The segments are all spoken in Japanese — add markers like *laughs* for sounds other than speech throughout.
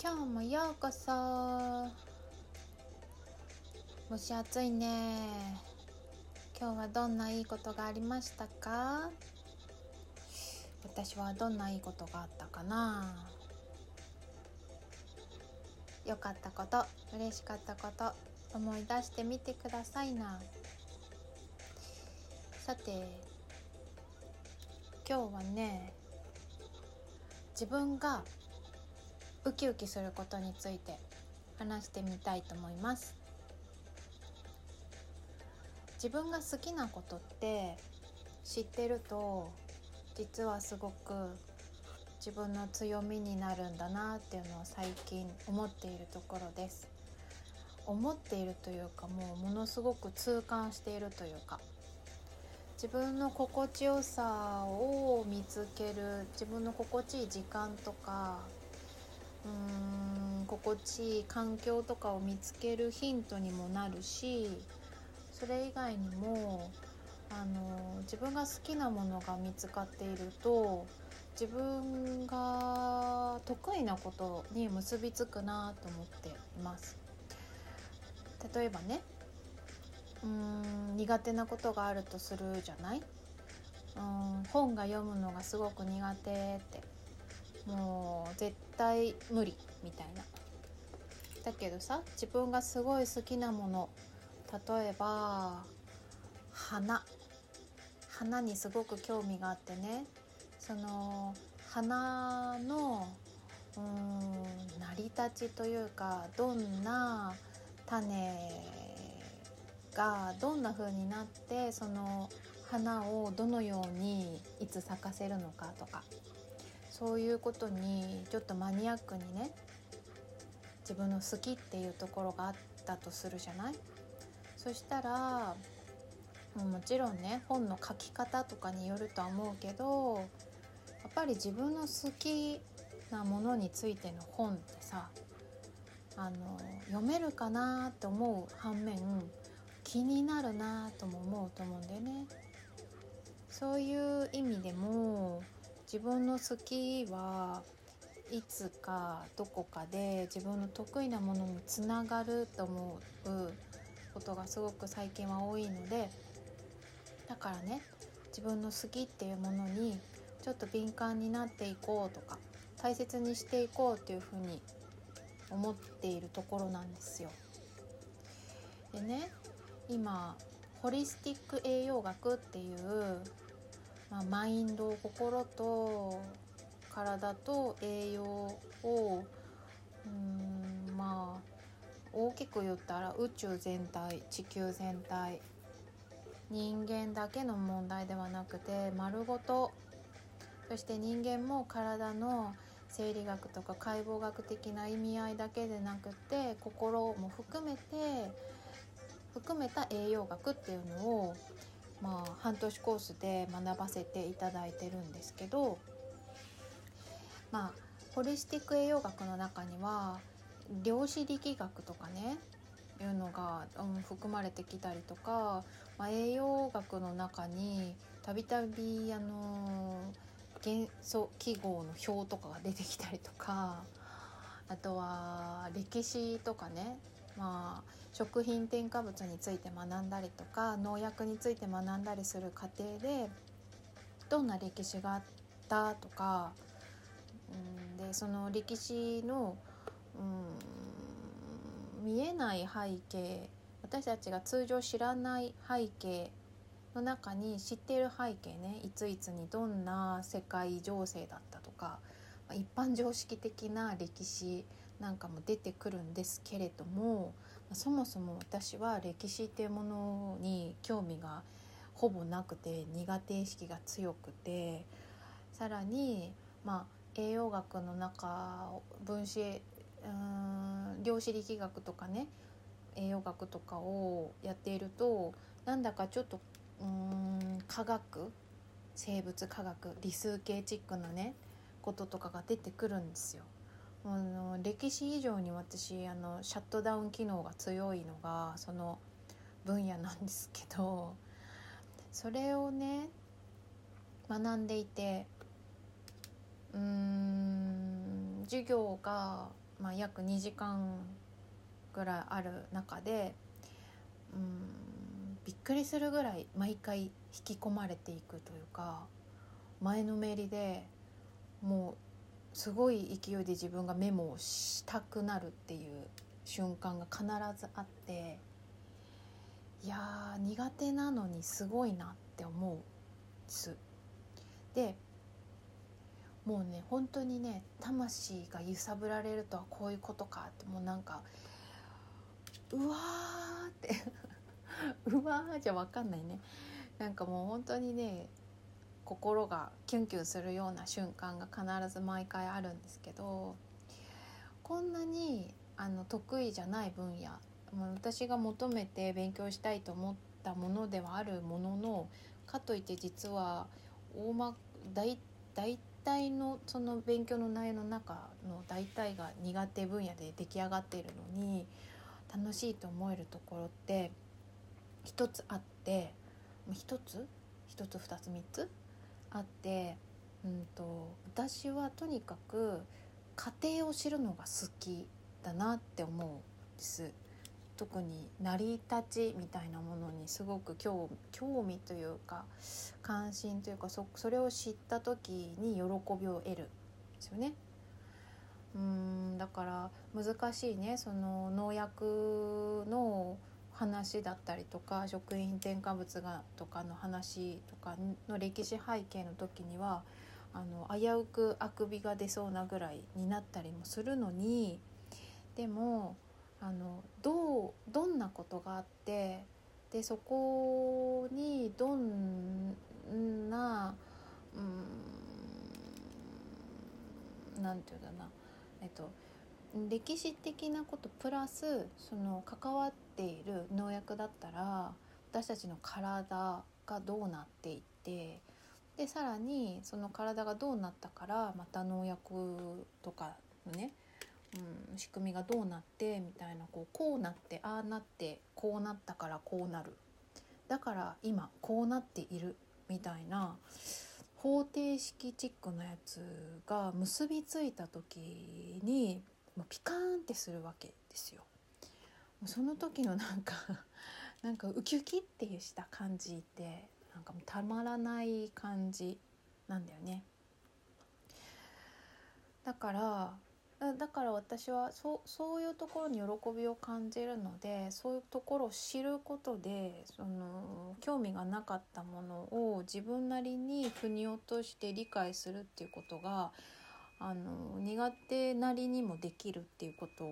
今日もようこそ。蒸し暑いね。今日はどんないいことがありましたか？私はどんないいことがあったかな？良かったこと嬉しかったこと思い出してみてくださいな。さて今日はね自分がウキウキすることについて話してみたいと思います。自分が好きなことって知ってると実はすごく自分の強みになるんだなっていうのを最近思っているところです。思っているというかもうものすごく痛感しているというか。自分の心地よさを見つける自分の心地いい時間とか心地いい環境とかを見つけるヒントにもなるしそれ以外にもあの自分が好きなものが見つかっていると自分が得意なことに結びつくなと思っています。例えばねうーん苦手なことがあるとするじゃない？うん本が読むのがすごく苦手ってもう絶対無理みたいな。だけどさ自分がすごい好きなもの例えば花。花にすごく興味があってね。その花のうーん成り立ちというかどんな種がどんな風になってその花をどのようにいつ咲かせるのかとか。そういうことにちょっとマニアックにね自分の好きっていうところがあったとするじゃない？そしたらもちろんね本の書き方とかによるとは思うけどやっぱり自分の好きなものについての本ってさあの読めるかなって思う反面気になるなとも思うと思うんだよね。そういう意味でも自分の好きはいつかどこかで自分の得意なものにつながると思うことがすごく最近は多いのでだからね自分の好きっていうものにちょっと敏感になっていこうとか大切にしていこうっていうふうに思っているところなんですよ。でね今ホリスティック栄養学っていう、まあ、マインド心と体と栄養をうんまあ大きく言ったら宇宙全体地球全体人間だけの問題ではなくて丸ごとそして人間も体の生理学とか解剖学的な意味合いだけでなくて心も含めて含めた栄養学っていうのを、まあ、半年コースで学ばせていただいてるんですけどまあホリスティック栄養学の中には量子力学とかねいうのが、うん、含まれてきたりとか、まあ、栄養学の中にたびたびあの元素記号の表とかが出てきたりとかあとは歴史とかねまあ、食品添加物について学んだりとか農薬について学んだりする過程でどんな歴史があったとか、うん、でその歴史の、うん、見えない背景私たちが通常知らない背景の中に知っている背景ねいついつにどんな世界情勢だったとか一般常識的な歴史なんかも出てくるんですけれどもそもそも私は歴史っていうものに興味がほぼなくて苦手意識が強くてさらにまあ栄養学の中分子うん量子力学とかね栄養学とかをやっているとなんだかちょっとうん科学生物科学理数系チックなねこととかが出てくるんですよ。あの歴史以上に私あのシャットダウン機能が強いのがその分野なんですけどそれをね学んでいてうん授業がまあ、約2時間ぐらいある中でうんびっくりするぐらい毎回引き込まれていくというか前のめりでもうすごい勢いで自分がメモをしたくなるっていう瞬間が必ずあっていや苦手なのにすごいなって思うんです。でもうね本当にね魂が揺さぶられるとはこういうことかってもうなんかうわーって *laughs* うわーじゃ分かんないね。なんかもう本当にね心がキュンキュンするような瞬間が必ず毎回あるんですけどこんなにあの得意じゃない分野私が求めて勉強したいと思ったものではあるもののかといって実は大ま大大体のその勉強の内容の中の大体が苦手分野で出来上がっているのに楽しいと思えるところって一つあって一つ？一つ二つ三つ？あって、うんと、私はとにかく家庭を知るのが好きだなって思うんです。特に成り立ちみたいなものにすごく興味というか関心というかそれを知った時に喜びを得るんですよね。うんだから難しいねその農薬の話だったりとか食品添加物がとかの話とかの歴史背景の時にはあの危うくあくびが出そうなぐらいになったりもするのにでもあのどうどんなことがあってでそこにどんなうんなんていうんだな。えっと歴史的なことプラスその関わっている農薬だったら私たちの体がどうなっていってでさらにその体がどうなったからまた農薬とかのね、うん、仕組みがどうなってみたいなこうこうなってああなってこうなったからこうなるだから今こうなっているみたいな方程式チックなやつが結びついた時にもうピカーンってするわけですよ。その時のなんか *laughs* なんかウキウキっていうした感じってなんかもうたまらない感じなんだよね。だからだから私はそそういうところに喜びを感じるのでそういうところを知ることでその興味がなかったものを自分なりに腑に落として理解するっていうことがあの苦手なりにもできるっていうこと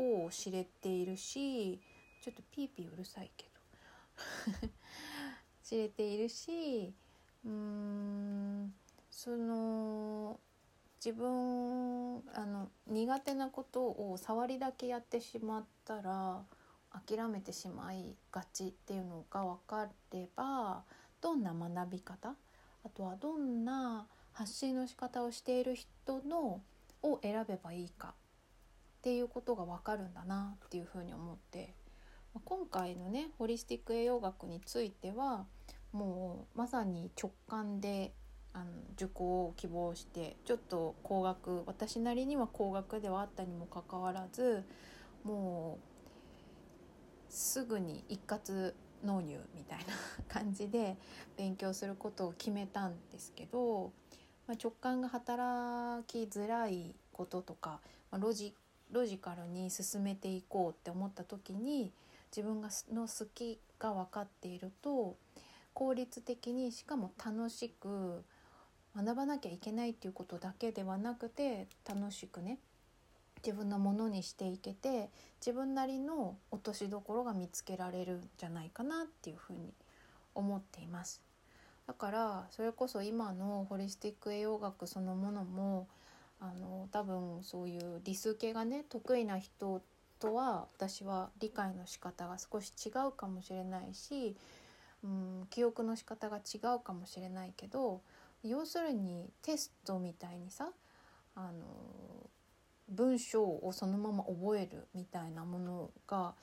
を知れているしちょっとピーピーうるさいけど。*laughs* 知れているしうーんその自分あの苦手なことを触りだけやってしまったら諦めてしまいがちっていうのが分かればどんな学び方？あとはどんな発信の仕方をしている人のを選べばいいか。っていうことが分かるんだなっていうふうに思って。今回のねホリスティック栄養学についてはもうまさに直感であの受講を希望してちょっと高額私なりには高額ではあったにもかかわらずもうすぐに一括納入みたいな感じで勉強することを決めたんですけどまあ、直感が働きづらいこととか、まあ、ロジロジカルに進めていこうって思った時に自分がの好きが分かっていると効率的にしかも楽しく学ばなきゃいけないっていうことだけではなくて楽しくね自分のものにしていけて自分なりの落としどころが見つけられるんじゃないかなっていうふうに思っています。だからそれこそ今のホリスティック栄養学そのものもあの多分そういう理数系がね得意な人とは私は理解の仕方が少し違うかもしれないし、うん、記憶の仕方が違うかもしれないけど要するにテストみたいにさあの文章をそのまま覚えるみたいなものが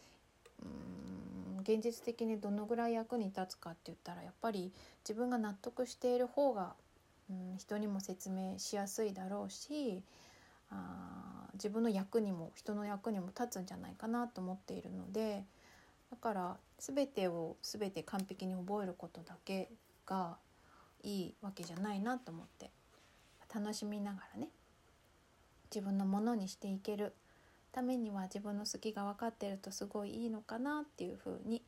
うん現実的にどのぐらい役に立つかって言ったらやっぱり自分が納得している方が、うん、人にも説明しやすいだろうしあ自分の役にも人の役にも立つんじゃないかなと思っているのでだから全てを全て完璧に覚えることだけがいいわけじゃないなと思って楽しみながらね自分のものにしていけるためには自分の好きが分かってるとすごいいいのかなっていうふうに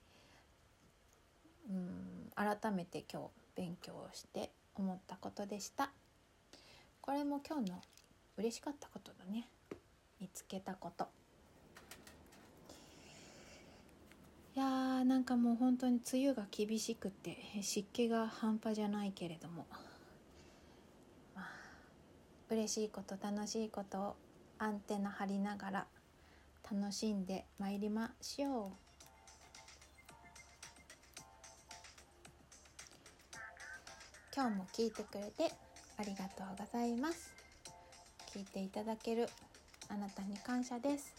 うん改めて今日勉強して思ったことでした。これも今日の嬉しかったことだね。見つけたこといやーなんかもう本当に梅雨が厳しくて湿気が半端じゃないけれども。まあ嬉しいこと楽しいことをアンテナ張りながら楽しんでまいりましょう。今日も聞いてくれてありがとうございます。聞いていただけるあなたに感謝です。